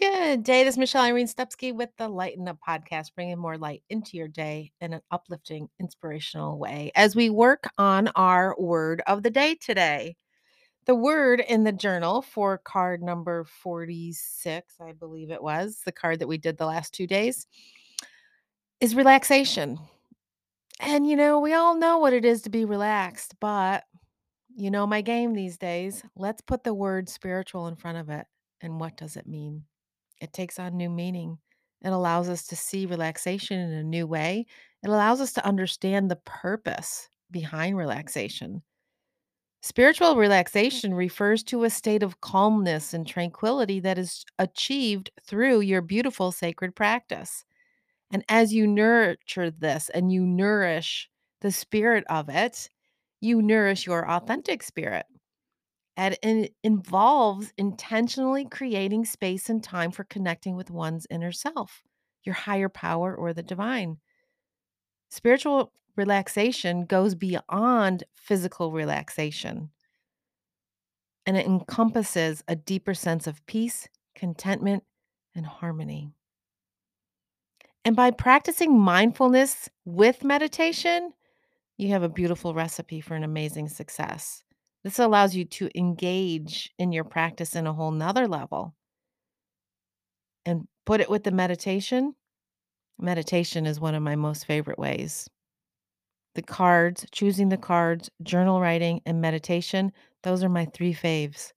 Good day. This is Michelle Irene Stepsky with the Lighten Up podcast, bringing more light into your day in an uplifting, inspirational way as we work on our word of the day today. The word in the journal for card number 46, I believe it was, the card that we did the last two days, is relaxation. And you know, we all know what it is to be relaxed, but you know my game these days. Let's put the word spiritual in front of it. And what does it mean? It takes on new meaning. It allows us to see relaxation in a new way. It allows us to understand the purpose behind relaxation. Spiritual hmm. relaxation refers to a state of calmness and tranquility that is achieved through your beautiful sacred practice. And as you nurture this and you nourish the spirit of it, you nourish your authentic spirit. And it involves intentionally creating space and time for connecting with one's inner self, your higher power, or the divine. Spiritual relaxation goes beyond physical relaxation and it encompasses a deeper sense of peace, contentment, and harmony. And by practicing mindfulness with meditation, you have a beautiful recipe for an amazing success. This allows you to engage in your practice in a whole nother level and put it with the meditation. Meditation is one of my most favorite ways. The cards, choosing the cards, journal writing, and meditation, those are my three faves.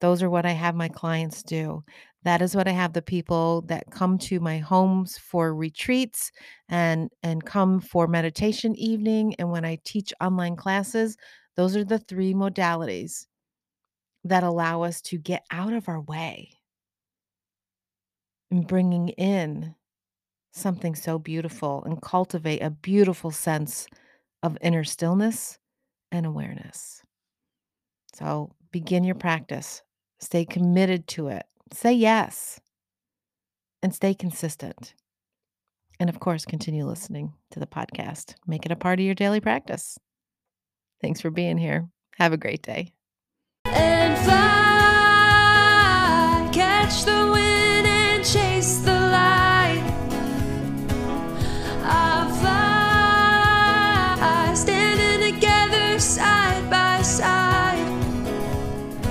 Those are what I have my clients do. That is what I have the people that come to my homes for retreats and and come for meditation evening and when I teach online classes, those are the three modalities that allow us to get out of our way. And bringing in something so beautiful and cultivate a beautiful sense of inner stillness and awareness. So begin your practice, stay committed to it, say yes, and stay consistent. And of course, continue listening to the podcast. Make it a part of your daily practice. Thanks for being here. Have a great day.